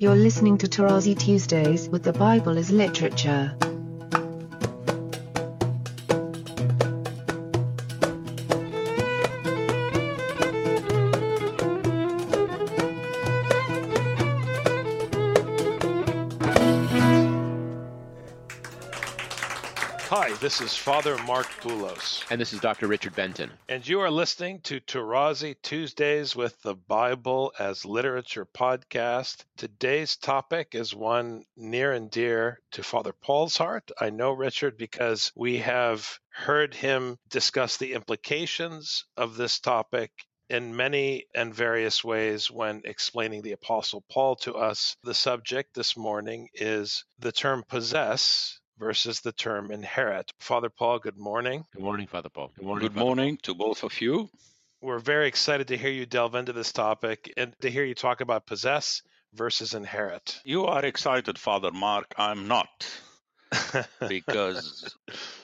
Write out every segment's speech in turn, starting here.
You're listening to Tarazi Tuesdays with the Bible as Literature. This is Father Mark Boulos, And this is Dr. Richard Benton. and you are listening to Tarazi Tuesdays with the Bible as Literature podcast. Today's topic is one near and dear to Father Paul's heart. I know Richard because we have heard him discuss the implications of this topic in many and various ways when explaining the Apostle Paul to us. The subject this morning is the term possess versus the term inherit. Father Paul, good morning. Good morning, Father Paul. Good morning. Good Father morning to both of you. We're very excited to hear you delve into this topic and to hear you talk about possess versus inherit. You are excited, Father Mark. I'm not, because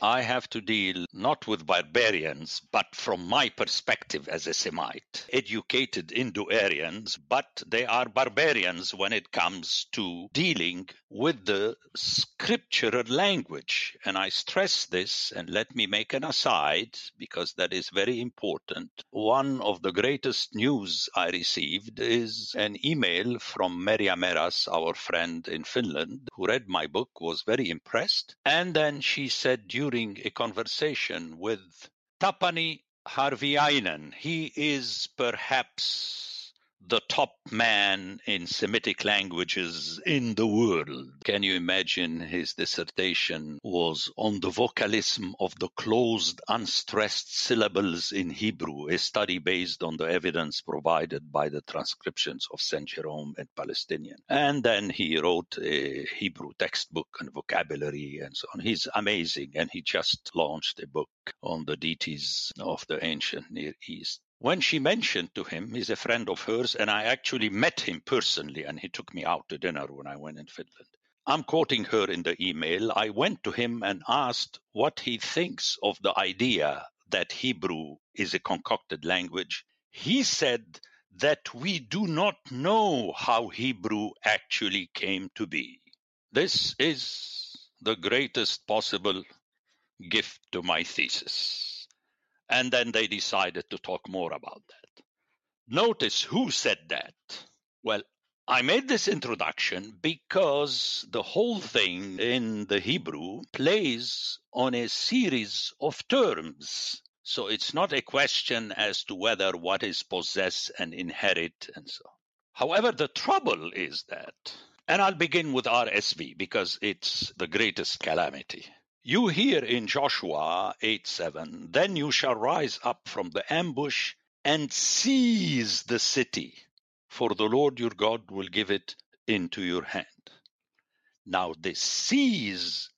I have to deal not with barbarians, but from my perspective as a Semite, educated Indo-Aryans, but they are barbarians when it comes to dealing with the scriptural language. And I stress this, and let me make an aside, because that is very important. One of the greatest news I received is an email from Maria Meras, our friend in Finland, who read my book, was very impressed. And then she said during a conversation with Tapani Harviainen, he is perhaps the top man in Semitic languages in the world. Can you imagine his dissertation was on the vocalism of the closed, unstressed syllables in Hebrew, a study based on the evidence provided by the transcriptions of St. Jerome and Palestinian. And then he wrote a Hebrew textbook and vocabulary and so on. He's amazing, and he just launched a book on the deities of the ancient Near East. When she mentioned to him, he's a friend of hers, and I actually met him personally, and he took me out to dinner when I went in Finland. I'm quoting her in the email. I went to him and asked what he thinks of the idea that Hebrew is a concocted language. He said that we do not know how Hebrew actually came to be. This is the greatest possible gift to my thesis. And then they decided to talk more about that. Notice who said that. Well, I made this introduction because the whole thing in the Hebrew plays on a series of terms. So it's not a question as to whether what is possess and inherit and so on. However, the trouble is that, and I'll begin with RSV because it's the greatest calamity. You hear in Joshua 8 7, then you shall rise up from the ambush and seize the city, for the Lord your God will give it into your hand. Now, the seize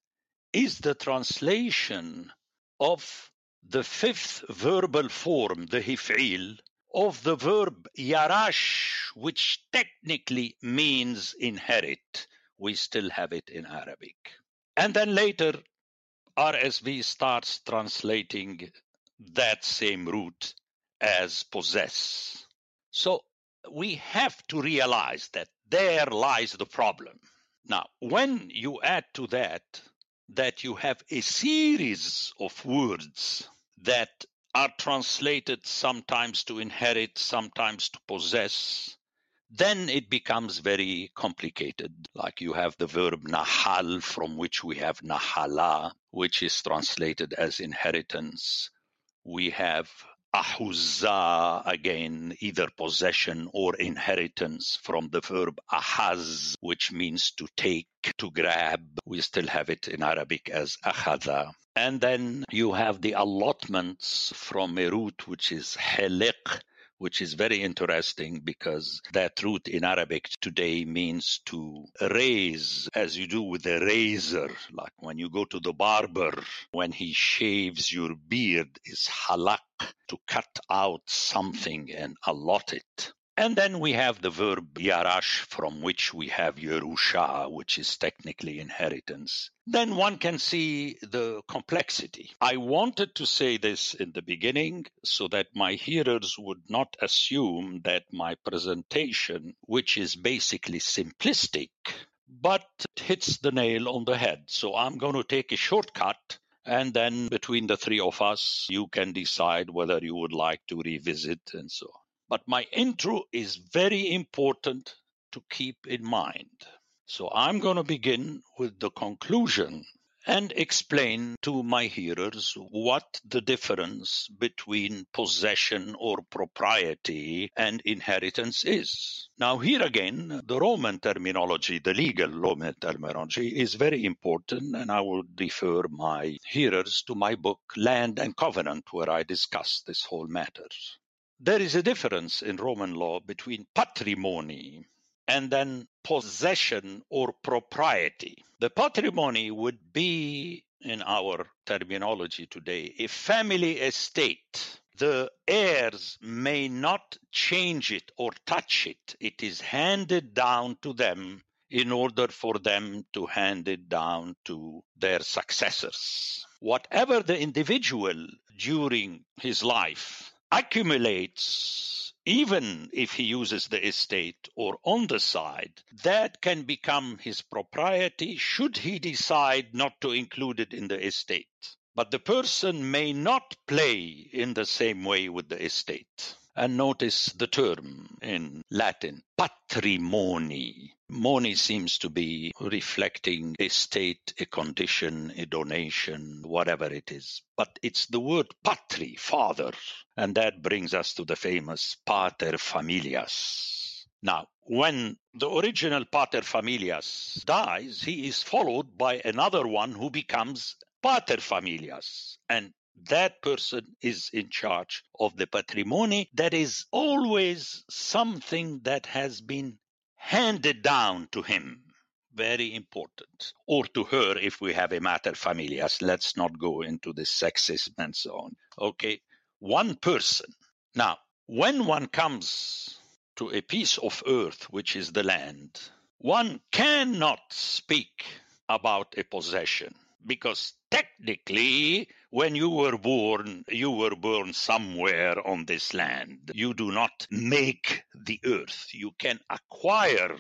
is the translation of the fifth verbal form, the hif'il, of the verb yarash, which technically means inherit. We still have it in Arabic. And then later, RSV starts translating that same root as possess. So we have to realize that there lies the problem. Now, when you add to that that you have a series of words that are translated sometimes to inherit, sometimes to possess, then it becomes very complicated. Like you have the verb nahal, from which we have nahala, which is translated as inheritance. We have ahuzza, again, either possession or inheritance from the verb ahaz, which means to take, to grab. We still have it in Arabic as akhadha. And then you have the allotments from a root which is heliq, which is very interesting because that root in Arabic today means to raise, as you do with a razor. Like when you go to the barber, when he shaves your beard, is halak, to cut out something and allot it. And then we have the verb yarash, from which we have yerusha, which is technically inheritance. Then one can see the complexity. I wanted to say this in the beginning so that my hearers would not assume that my presentation, which is basically simplistic, but hits the nail on the head. So I'm going to take a shortcut and then between the three of us, you can decide whether you would like to revisit and so on. But my intro is very important to keep in mind. So I'm going to begin with the conclusion and explain to my hearers what the difference between possession or propriety and inheritance is. Now, here again, the Roman terminology, the legal Roman terminology, is very important, and I will refer my hearers to my book, Land and Covenant, where I discuss this whole matter. There is a difference in Roman law between patrimony and then possession or propriety. The patrimony would be, in our terminology today, a family estate. The heirs may not change it or touch it. It is handed down to them in order for them to hand it down to their successors. Whatever the individual during his life accumulates, even if he uses the estate or on the side, that can become his propriety should he decide not to include it in the estate. But the person may not play in the same way with the estate. And notice the term in Latin, patrimony. Moni seems to be reflecting a state, a condition, a donation, whatever it is. But it's the word patri, father. And that brings us to the famous pater familias. Now, when the original pater familias dies, he is followed by another one who becomes pater familias. And that person is in charge of the patrimony. That is always something that has been handed down to him. Very important. Or to her if we have a mater familias. Let's not go into the sexism and so on. Okay. One person. Now, when one comes to a piece of earth, which is the land, one cannot speak about a possession because technically, when you were born, you were born somewhere on this land. You do not make the earth. You can acquire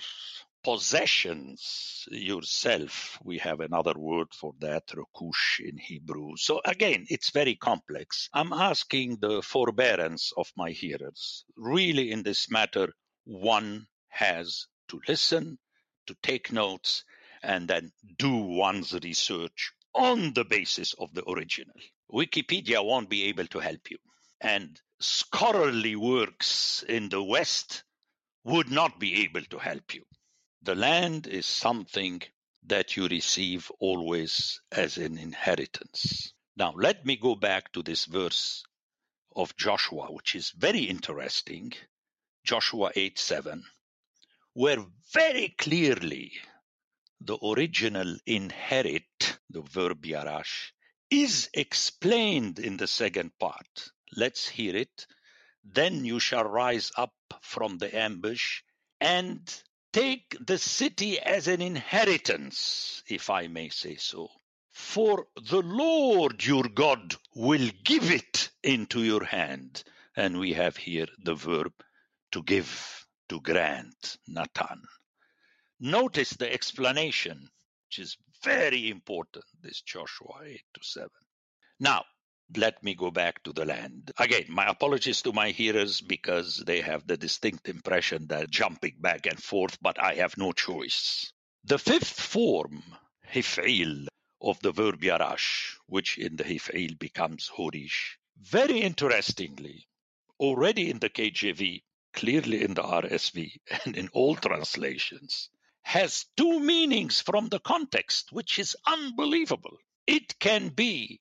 possessions yourself. We have another word for that, rokush in Hebrew. So again, it's very complex. I'm asking the forbearance of my hearers. Really, in this matter, one has to listen, to take notes, and then do one's research on the basis of the original. Wikipedia won't be able to help you. And scholarly works in the West would not be able to help you. The land is something that you receive always as an inheritance. Now, let me go back to this verse of Joshua, which is very interesting. Joshua 8 7, where very clearly the original inherit, the verb yarash, is explained in the second part. Let's hear it. Then you shall rise up from the ambush and take the city as an inheritance, if I may say so. For the Lord your God will give it into your hand. And we have here the verb to give, to grant, Natan. Notice the explanation, which is very important, this Joshua 8 to 7. Now, let me go back to the land. Again, my apologies to my hearers because they have the distinct impression that jumping back and forth, but I have no choice. The fifth form, hif'il, of the verb yarash, which in the hif'il becomes horish, very interestingly, already in the KJV, clearly in the RSV, and in all translations, has two meanings from the context, which is unbelievable. It can be,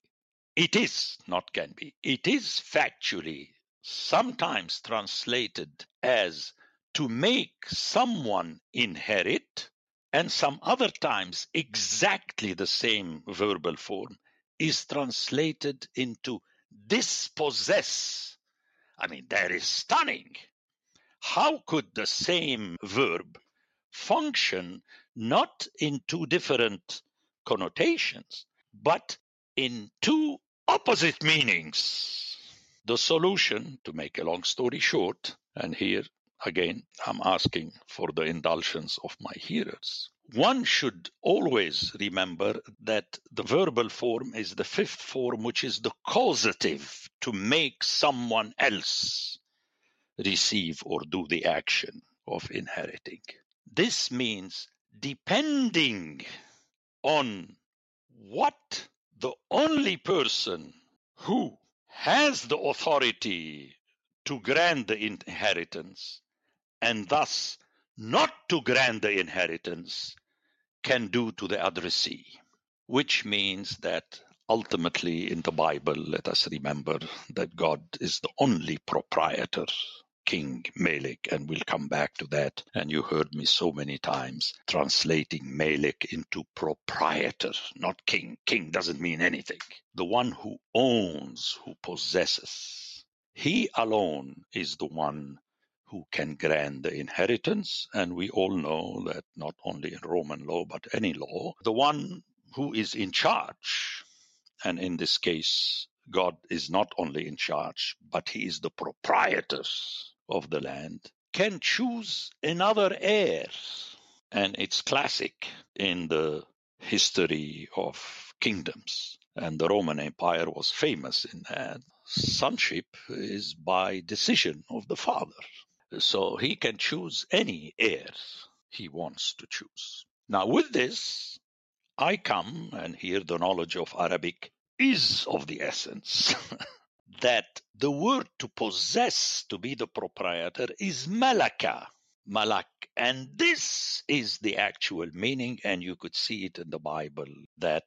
it is, not can be, it is factually sometimes translated as to make someone inherit, and some other times exactly the same verbal form is translated into dispossess. I mean, that is stunning. how could the same verb function not in two different connotations, but in two opposite meanings? The solution, to make a long story short, and here again I'm asking for the indulgence of my hearers. One should always remember that the verbal form is the fifth form, which is the causative to make someone else receive or do the action of inheriting. This means depending on what the only person who has the authority to grant the inheritance and thus not to grant the inheritance can do to the addressee, which means that ultimately in the Bible, let us remember that God is the only proprietor King Melech, and we'll come back to that. And you heard me so many times translating Melech into proprietor, not king. King doesn't mean anything. The one who owns, who possesses. He alone is the one who can grant the inheritance. And we all know that not only in Roman law, but any law, the one who is in charge, and in this case, God is not only in charge, but he is the proprietor of the land, can choose another heir. And it's classic in the history of kingdoms. And the Roman Empire was famous in that. Sonship is by decision of the father. So he can choose any heir he wants to choose. Now, with this, I come and here the knowledge of Arabic is of the essence. that the word to possess, to be the proprietor, is malaka, malak. And this is the actual meaning, and you could see it in the Bible that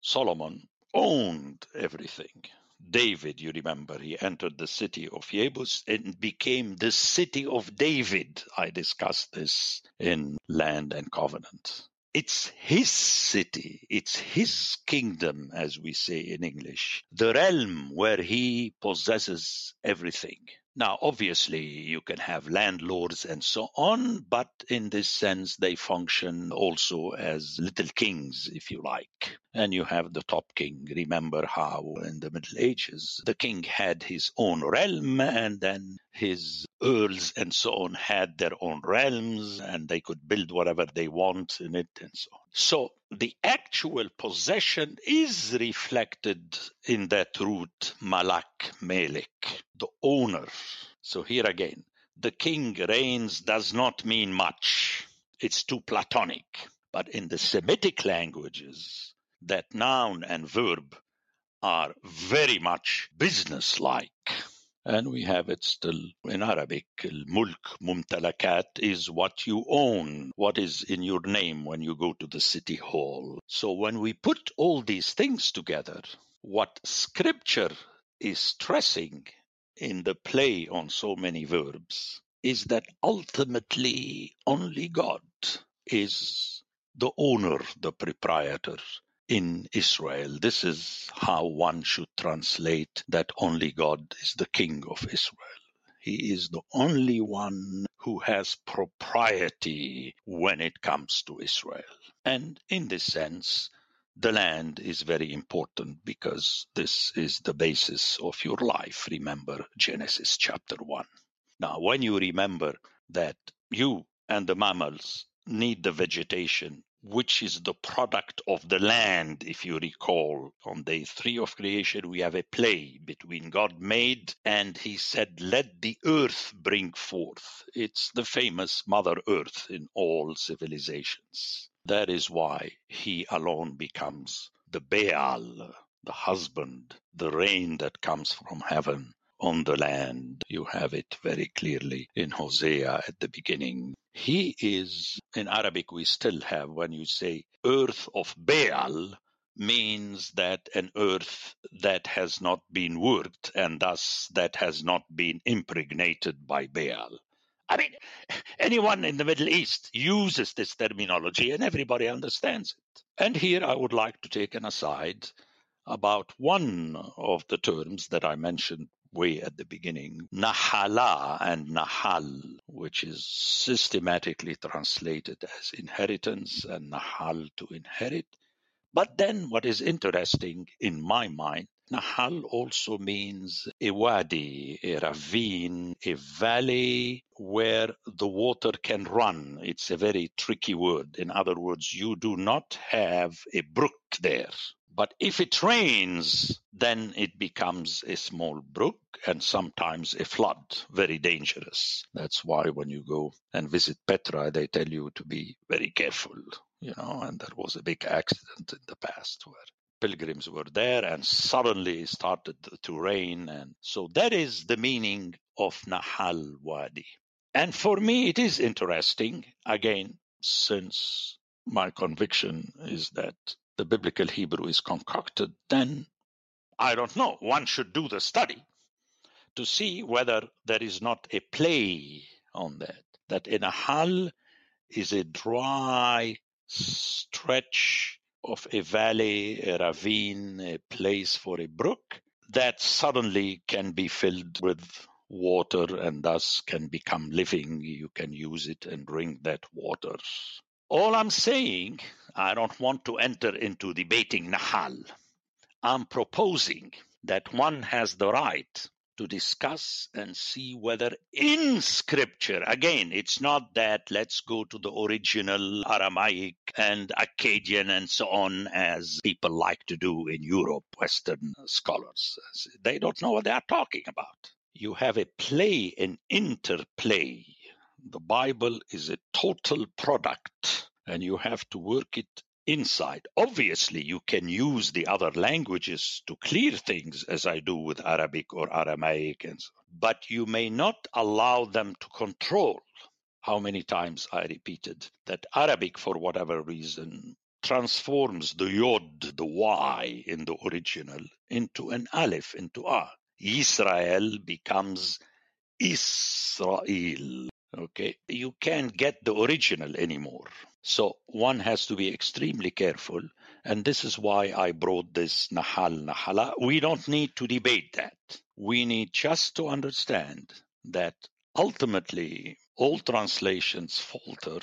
Solomon owned everything. David, you remember, he entered the city of Jebus and became the city of David. I discussed this in Land and Covenant. It's his city, it's his kingdom, as we say in English, the realm where he possesses everything. Now, obviously, you can have landlords and so on, but in this sense, they function also as little kings, if you like. And you have the top king. Remember how in the Middle Ages, the king had his own realm, and then his earls and so on had their own realms, and they could build whatever they want in it, and so on. So, the actual possession is reflected in that root malak melek, the owner. So here again, the king reigns does not mean much. It's too platonic. But in the Semitic languages, that noun and verb are very much business-like. And we have it still in Arabic. Mulk mumtalakat is what you own, what is in your name when you go to the city hall. So when we put all these things together, what scripture is stressing in the play on so many verbs is that ultimately only God is the owner, the proprietor in Israel. This is how one should translate that only God is the King of Israel. He is the only one who has propriety when it comes to Israel. And in this sense, the land is very important because this is the basis of your life. Remember Genesis chapter 1. Now, when you remember that you and the mammals need the vegetation which is the product of the land. If you recall, on day three of creation, we have a play between God made and he said, Let the earth bring forth. It's the famous Mother Earth in all civilizations. That is why he alone becomes the Baal, the husband, the rain that comes from heaven on the land. You have it very clearly in Hosea at the beginning. He is, in Arabic, we still have, when you say earth of Baal, means that an earth that has not been worked and thus that has not been impregnated by Baal. I mean, anyone in the Middle East uses this terminology and everybody understands it. And here I would like to take an aside about one of the terms that I mentioned way at the beginning, Nahala and Nahal, which is systematically translated as inheritance and Nahal to inherit. But then what is interesting in my mind, Nahal also means a wadi, a ravine, a valley where the water can run. It's a very tricky word. In other words, you do not have a brook there. But if it rains, then it becomes a small brook and sometimes a flood, very dangerous. That's why when you go and visit Petra, they tell you to be very careful, you know, and there was a big accident in the past where pilgrims were there and suddenly started to rain. And so that is the meaning of Nahal Wadi. And for me, it is interesting, again, since my conviction is that the biblical Hebrew is concocted, then I don't know. One should do the study to see whether there is not a play on that. That Nahal is a dry stretch of a valley, a ravine, a place for a brook that suddenly can be filled with water and thus can become living. You can use it and drink that water. All I'm saying, I don't want to enter into debating Nahal. I'm proposing that one has the right to discuss and see whether in scripture, again, it's not that let's go to the original Aramaic and Akkadian and so on, as people like to do in Europe, Western scholars. They don't know what they are talking about. You have a play, an interplay the Bible is a total product and you have to work it inside. Obviously, you can use the other languages to clear things as I do with Arabic or Aramaic, and so, but you may not allow them to control. How many times I repeated that Arabic, for whatever reason, transforms the yod, the y in the original, into an aleph, into a. Israel becomes Israel. Okay, you can't get the original anymore. So one has to be extremely careful. And this is why I brought this Nahal Nahala. We don't need to debate that. We need just to understand that ultimately all translations falter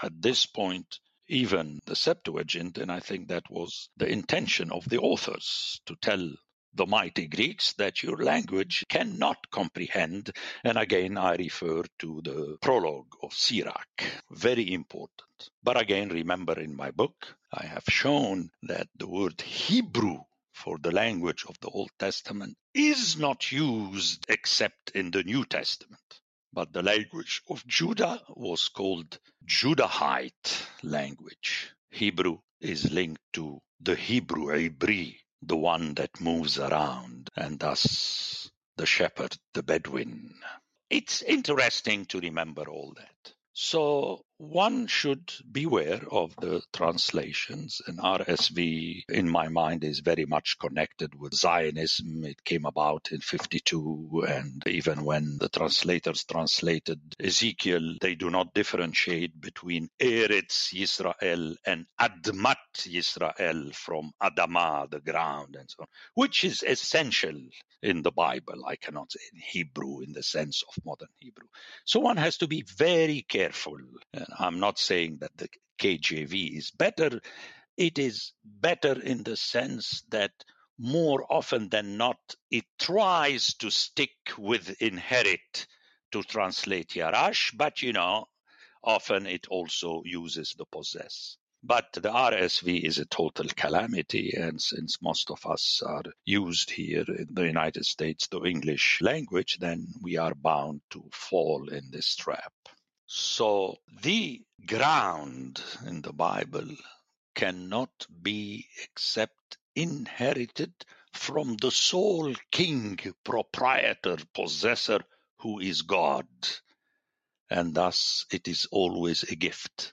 at this point, even the Septuagint. And I think that was the intention of the authors to tell the mighty Greeks that your language cannot comprehend. And again, I refer to the prologue of Sirach. Very important. But again, remember in my book, I have shown that the word Hebrew for the language of the Old Testament is not used except in the New Testament. But the language of Judah was called Judahite language. Hebrew is linked to the Hebrew Ibri, the one that moves around, and thus the shepherd, the Bedouin. It's interesting to remember all that. So one should beware of the translations. And RSV, in my mind, is very much connected with Zionism. It came about in 52. And even when the translators translated Ezekiel, they do not differentiate between Eretz Yisrael and Admat Yisrael from Adama, the ground, and so on, which is essential in the Bible. I cannot say in Hebrew in the sense of modern Hebrew. So one has to be very careful. And I'm not saying that the KJV is better. It is better in the sense that more often than not, it tries to stick with inherit to translate Yarash, but you know, often it also uses the possess. But the RSV is a total calamity, and since most of us are used here in the United States to English language, then we are bound to fall in this trap. So the ground in the Bible cannot be except inherited from the sole king, proprietor, possessor, who is God. And thus it is always a gift.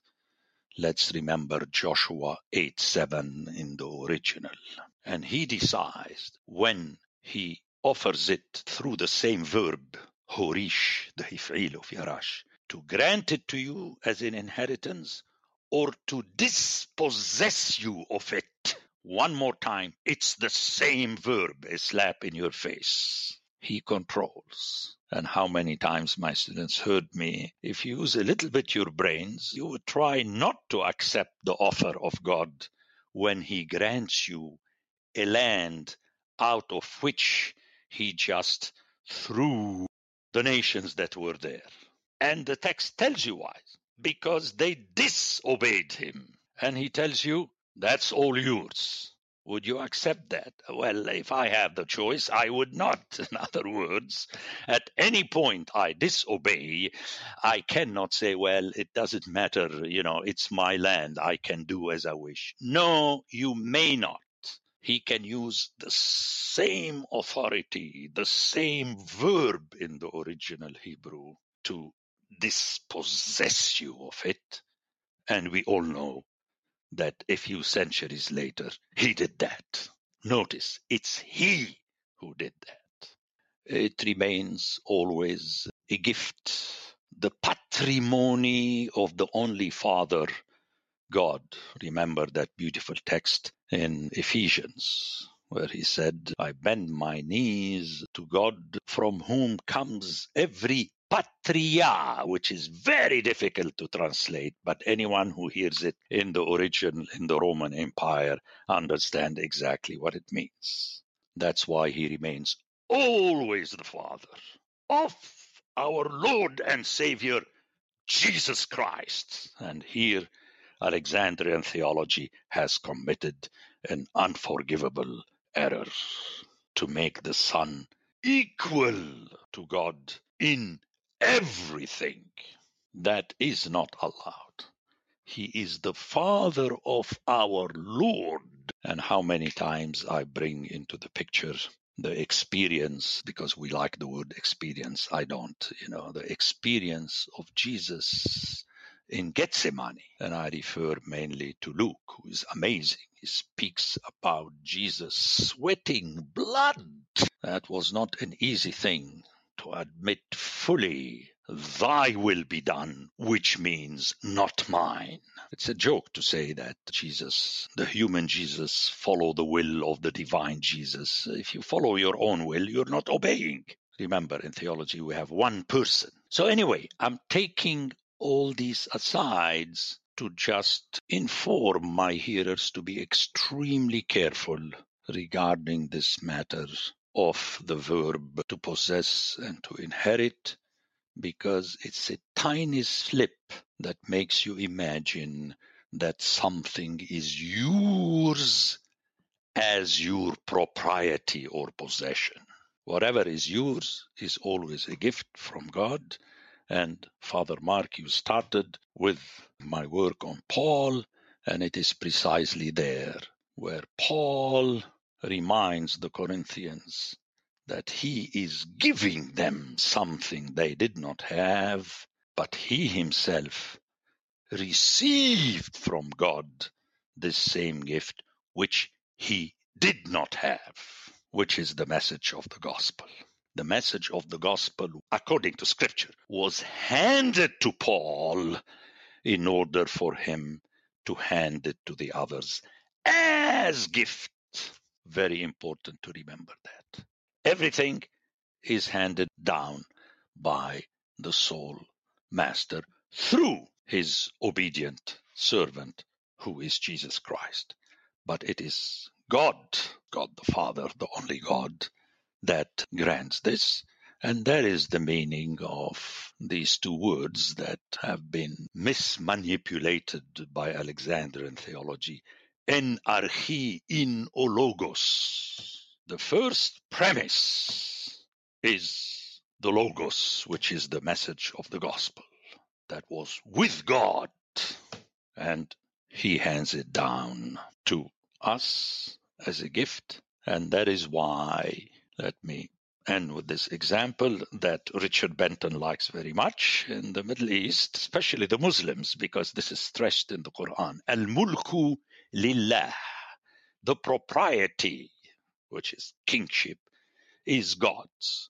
Let's remember Joshua 8 7 in the original. And he decides when he offers it through the same verb, horish, the hif'il of Yarash, to grant it to you as an inheritance or to dispossess you of it. One more time, it's the same verb, a slap in your face. he controls. And how many times my students heard me, if you use a little bit your brains, you would try not to accept the offer of God when he grants you a land out of which he just threw the nations that were there. And the text tells you why. Because they disobeyed him. And he tells you, that's all yours. Would you accept that? Well, if I have the choice, I would not. In other words, at any point I disobey, I cannot say, well, it doesn't matter, you know, it's my land, I can do as I wish. No, you may not. He can use the same authority, the same verb in the original Hebrew to dispossess you of it. And we all know that a few centuries later he did that. Notice, it's he who did that. It remains always a gift, the patrimony of the only Father, God. Remember that beautiful text in Ephesians where he said, I bend my knees to God from whom comes every patria, which is very difficult to translate, but anyone who hears it in the origin in the Roman Empire understand exactly what it means. That's why he remains always the Father of our Lord and Savior, Jesus Christ. And here, Alexandrian theology has committed an unforgivable error to make the Son equal to God in everything. That is not allowed. He is the Father of our Lord. And how many times I bring into the picture the experience, because we like the word experience. I don't, you know, the experience of Jesus in Gethsemane. And I refer mainly to Luke, who is amazing. He speaks about Jesus sweating blood. That was not an easy thing to admit fully, Thy will be done, which means not mine. It's a joke to say that Jesus, the human Jesus, follow the will of the divine Jesus. If you follow your own will, you're not obeying. Remember, in theology, we have one person. So, anyway, I'm taking all these asides to just inform my hearers to be extremely careful regarding this matter of the verb to possess and to inherit because it's a tiny slip that makes you imagine that something is yours as your propriety or possession. Whatever is yours is always a gift from God. And Father Mark, you started with my work on Paul, and it is precisely there where Paul reminds the Corinthians that he is giving them something they did not have, but he himself received from God this same gift which he did not have, which is the message of the gospel. The message of the gospel, according to scripture, was handed to Paul in order for him to hand it to the others as gift very important to remember that. Everything is handed down by the sole master through his obedient servant, who is Jesus Christ. But it is God, God the Father, the only God, that grants this. And that is the meaning of these two words that have been mismanipulated by Alexandrian theology en archi in ologos. The first premise is the logos, which is the message of the gospel that was with God. And he hands it down to us as a gift. And that is why, let me end with this example that Richard Benton likes very much in the Middle East, especially the Muslims, because this is stressed in the Quran. Al mulku lillah. The propriety, which is kingship, is God's.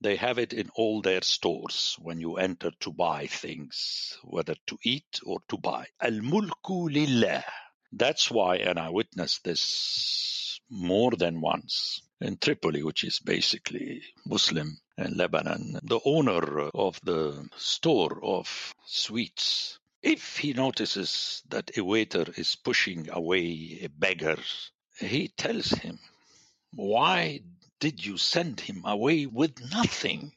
They have it in all their stores when you enter to buy things, whether to eat or to buy. Al mulku lillah. That's why, and I witnessed this more than once, in Tripoli, which is basically Muslim in Lebanon, the owner of the store of sweets. If he notices that a waiter is pushing away a beggar, he tells him, Why did you send him away with nothing?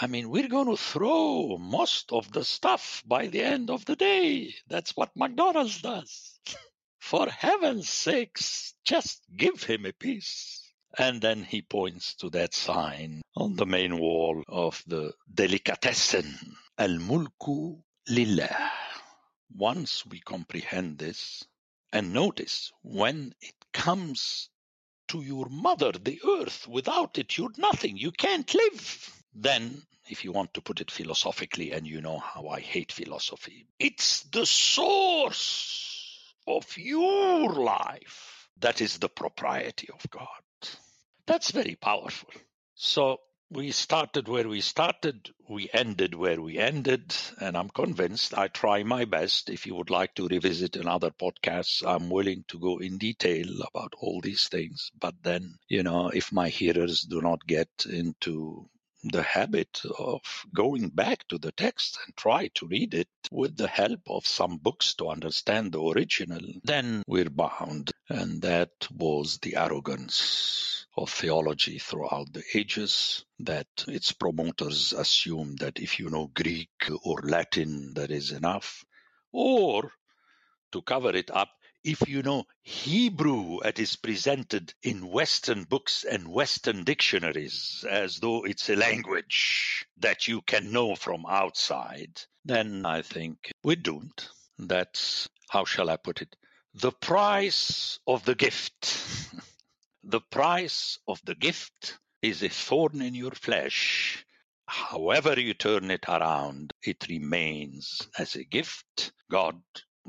I mean, we're going to throw most of the stuff by the end of the day. That's what McDonald's does. For heaven's sakes, just give him a piece. And then he points to that sign on the main wall of the delicatessen, Al Mulku Lillah. Once we comprehend this, and notice when it comes to your mother, the earth, without it, you're nothing. You can't live then if you want to put it philosophically, and you know how I hate philosophy, it's the source of your life that is the propriety of God. That's very powerful. So we started where we started, we ended where we ended, and I'm convinced I try my best. If you would like to revisit another podcast, I'm willing to go in detail about all these things. But then, you know, if my hearers do not get into the habit of going back to the text and try to read it with the help of some books to understand the original, then we're bound. And that was the arrogance of theology throughout the ages that its promoters assumed that if you know Greek or Latin, that is enough. Or to cover it up, if you know Hebrew, it is presented in Western books and Western dictionaries as though it's a language that you can know from outside, then I think we're doomed. That's, how shall I put it, the price of the gift. the price of the gift is a thorn in your flesh. However you turn it around, it remains as a gift. God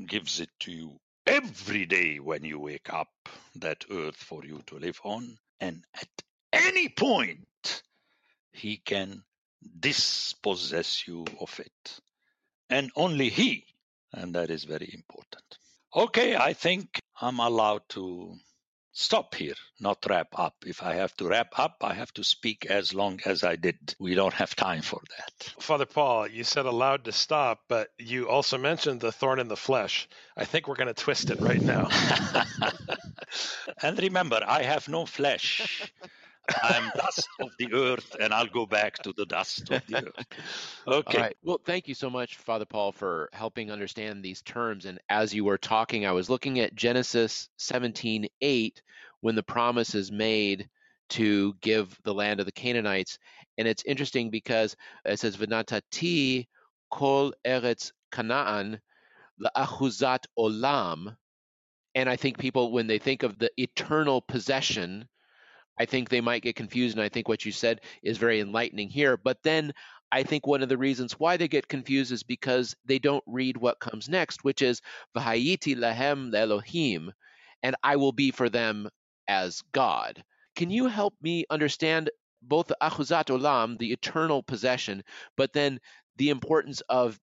gives it to you every day when you wake up that earth for you to live on. And at any point, he can dispossess you of it. And only he. And that is very important. Okay, I think I'm allowed to stop here, not wrap up. If I have to wrap up, I have to speak as long as I did. We don't have time for that. Father Paul, you said allowed to stop, but you also mentioned the thorn in the flesh. I think we're going to twist it right now. and remember, I have no flesh. I'm dust of the earth, and I'll go back to the dust of the earth. Okay. Right. Well, thank you so much, Father Paul, for helping understand these terms. And as you were talking, I was looking at Genesis 17:8 when the promise is made to give the land of the Canaanites, and it's interesting because it says "V'natati kol eretz Canaan la'achuzat olam," and I think people when they think of the eternal possession I think they might get confused. And I think what you said is very enlightening here. But then I think one of the reasons why they get confused is because they don't read what comes next, which is Vahayiti lahem Elohim, and I will be for them as God. Can you help me understand both the Achuzat Olam, the eternal possession, but then the importance of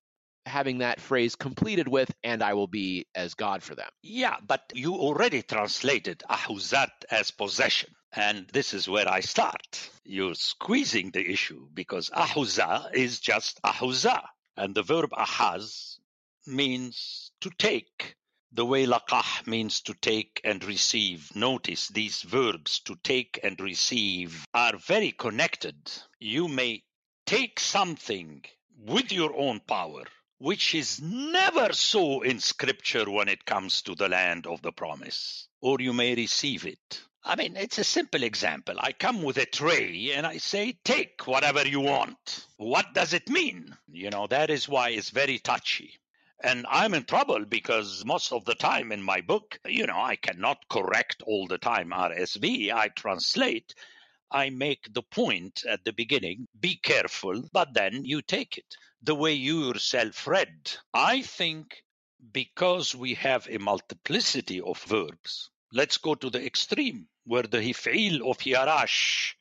having that phrase completed with, and I will be as God for them? Yeah, but you already translated Ahuzat as possession. And this is where I start. You're squeezing the issue because ahuza is just ahuza. And the verb ahaz means to take. The way laqah means to take and receive. Notice these verbs to take and receive are very connected. You may take something with your own power, which is never so in scripture when it comes to the land of the promise, or you may receive it I mean, it's a simple example. I come with a tray and I say, take whatever you want. What does it mean? You know, that is why it's very touchy. And I'm in trouble because most of the time in my book, you know, I cannot correct all the time RSV. I translate. I make the point at the beginning be careful, but then you take it the way you yourself read. I think because we have a multiplicity of verbs, let's go to the extreme where the hif'il of yarash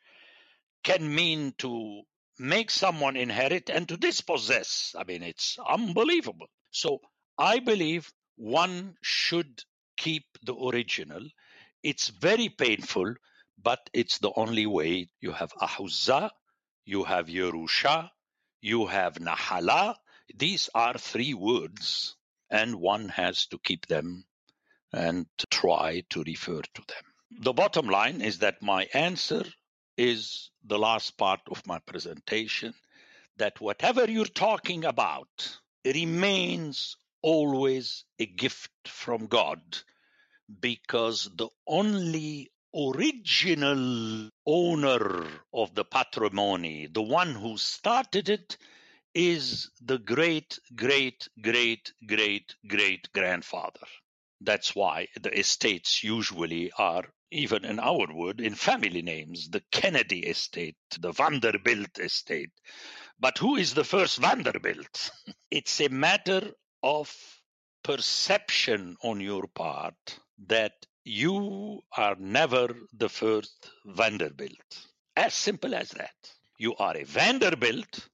can mean to make someone inherit and to dispossess. I mean, it's unbelievable. So I believe one should keep the original. It's very painful, but it's the only way. You have Ahuzah, you have Yerusha, you have Nahala. These are three words, and one has to keep them and try to refer to them. The bottom line is that my answer is the last part of my presentation that whatever you're talking about remains always a gift from God because the only original owner of the patrimony, the one who started it, is the great, great, great, great, great grandfather. That's why the estates usually are, even in our word, in family names, the Kennedy estate, the Vanderbilt estate. But who is the first Vanderbilt? It's a matter of perception on your part that you are never the first Vanderbilt. As simple as that. You are a Vanderbilt,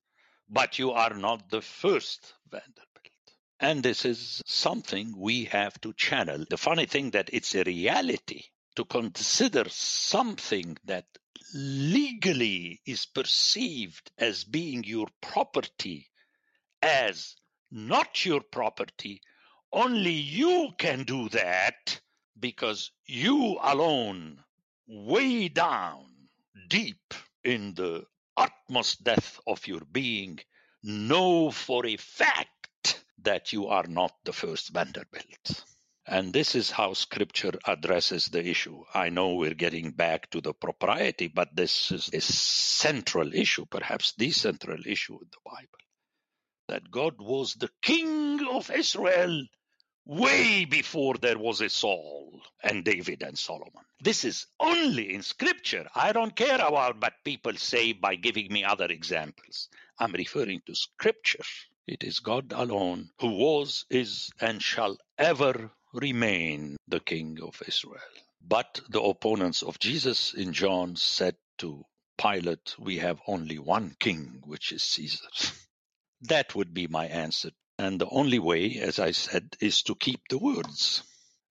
but you are not the first Vanderbilt. And this is something we have to channel. The funny thing that it's a reality to consider something that legally is perceived as being your property as not your property. Only you can do that because you alone, way down, deep in the utmost depth of your being, know for a fact that you are not the first Vanderbilt. And this is how scripture addresses the issue. I know we're getting back to the propriety, but this is a central issue, perhaps the central issue in the Bible. That God was the king of Israel way before there was a Saul and David and Solomon. This is only in scripture. I don't care about what people say by giving me other examples. I'm referring to scripture. It is God alone who was, is, and shall ever remain the King of Israel. But the opponents of Jesus in John said to Pilate, We have only one king, which is Caesar. That would be my answer. And the only way, as I said, is to keep the words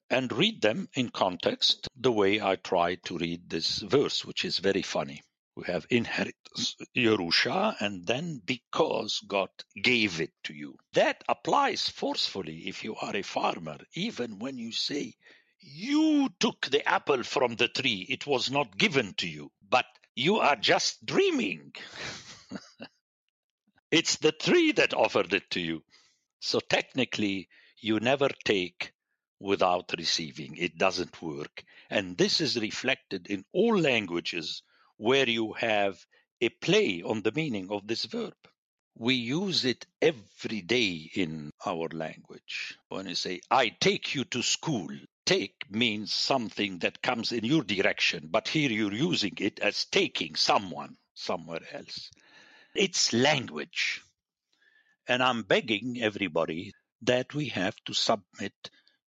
and read them in context the way I try to read this verse, which is very funny. We have inheritance, Yerusha, and then because God gave it to you. That applies forcefully if you are a farmer, even when you say, You took the apple from the tree, it was not given to you, but you are just dreaming. it's the tree that offered it to you. So technically, you never take without receiving. It doesn't work. And this is reflected in all languages where you have a play on the meaning of this verb. We use it every day in our language. When you say, I take you to school, take means something that comes in your direction, but here you're using it as taking someone somewhere else. It's language. And I'm begging everybody that we have to submit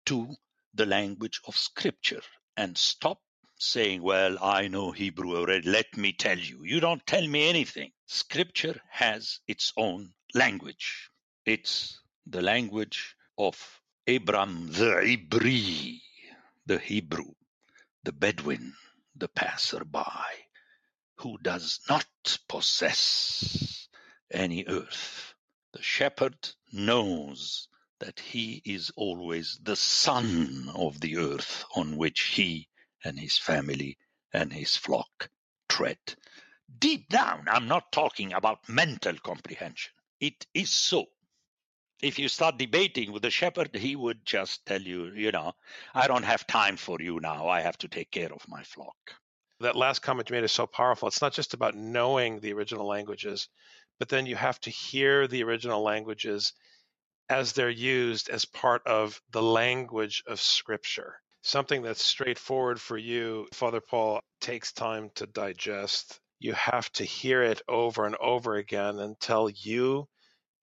to the language of Scripture and stop saying, Well, I know Hebrew already. Let me tell you. You don't tell me anything. Scripture has its own language. It's the language of Abram the Ibri, the Hebrew, the Bedouin, the passerby, who does not possess any earth. The shepherd knows that he is always the son of the earth on which he and his family and his flock tread. Deep down, I'm not talking about mental comprehension. It is so. If you start debating with the shepherd, he would just tell you, you know, I don't have time for you now. I have to take care of my flock. That last comment you made is so powerful. It's not just about knowing the original languages, but then you have to hear the original languages as they're used as part of the language of Scripture something that's straightforward for you, Father Paul, takes time to digest. You have to hear it over and over again until you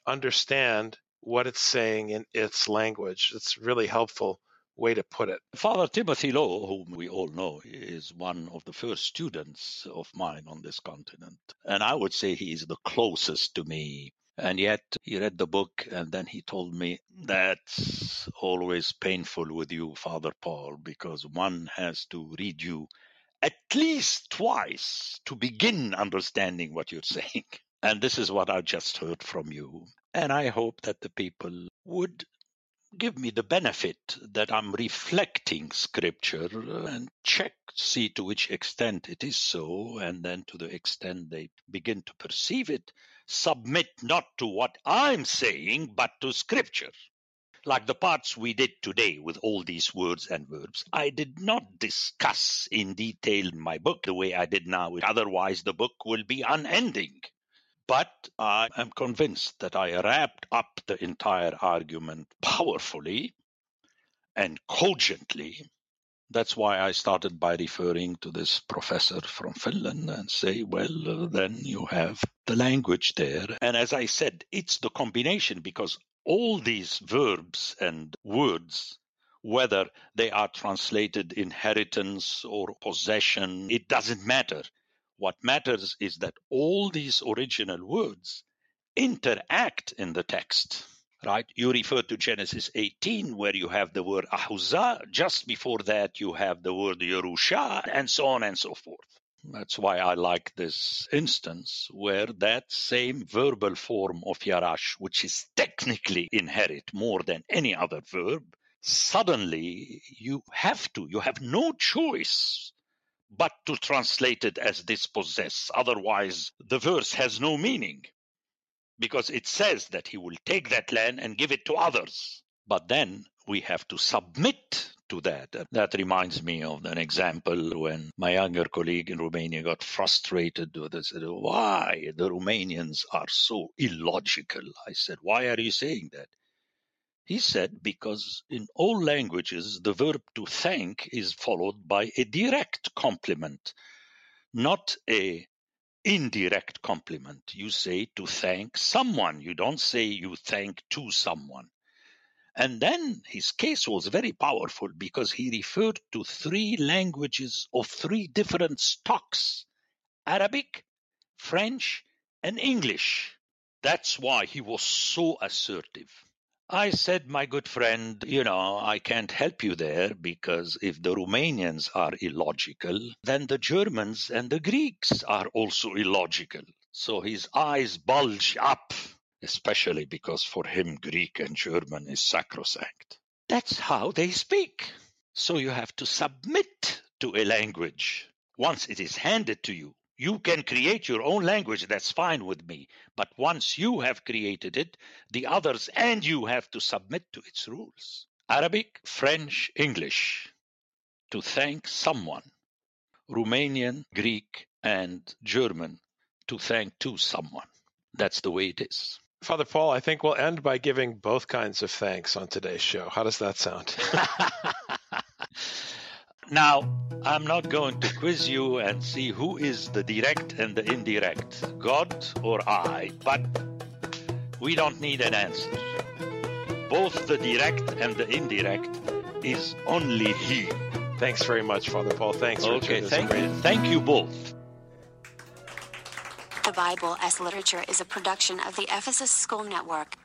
understand what it's saying in its language. It's really helpful way to put it. Father Timothy Lowe, whom we all know, is one of the first students of mine on this continent. And I would say he is the closest to me and yet he read the book and then he told me that's always painful with you, Father Paul, because one has to read you at least twice to begin understanding what you're saying. And this is what I just heard from you. And I hope that the people would give me the benefit that I'm reflecting scripture uh, and check, see to which extent it is so, and then to the extent they begin to perceive it, submit not to what I'm saying, but to scripture. Like the parts we did today with all these words and verbs, I did not discuss in detail my book the way I did now. Otherwise, the book will be unending. But I am convinced that I wrapped up the entire argument powerfully and cogently. That's why I started by referring to this professor from Finland and say, well, then you have the language there. And as I said, it's the combination because all these verbs and words, whether they are translated inheritance or possession, it doesn't matter. What matters is that all these original words interact in the text. Right? You refer to Genesis 18, where you have the word ahuzah. Just before that, you have the word Yerusha, and so on and so forth. That's why I like this instance where that same verbal form of yarash, which is technically inherit more than any other verb, suddenly you have to, you have no choice but to translate it as dispossess. Otherwise, the verse has no meaning because it says that he will take that land and give it to others. But then we have to submit to that. That reminds me of an example when my younger colleague in Romania got frustrated with it. Said, Why the Romanians are so illogical? I said, Why are you saying that? He said, Because in all languages, the verb to thank is followed by a direct complement, not a indirect compliment. You say to thank someone. You don't say you thank to someone. And then his case was very powerful because he referred to three languages of three different stocks Arabic, French, and English. That's why he was so assertive. I said, my good friend, you know, I can't help you there because if the Romanians are illogical, then the Germans and the Greeks are also illogical. So his eyes bulge up especially because for him Greek and German is sacrosanct. That's how they speak. So you have to submit to a language. Once it is handed to you, you can create your own language, that's fine with me. But once you have created it, the others and you have to submit to its rules. Arabic, French, English, to thank someone. Romanian, Greek, and German, to thank to someone. That's the way it is. Father Paul, I think we'll end by giving both kinds of thanks on today's show. How does that sound? now, I'm not going to quiz you and see who is the direct and the indirect, God or I, but we don't need an answer. Both the direct and the indirect is only He. Thanks very much, Father Paul. Thanks. Okay, Richard. thank you. Thank you both. The Bible as Literature is a production of the Ephesus School Network.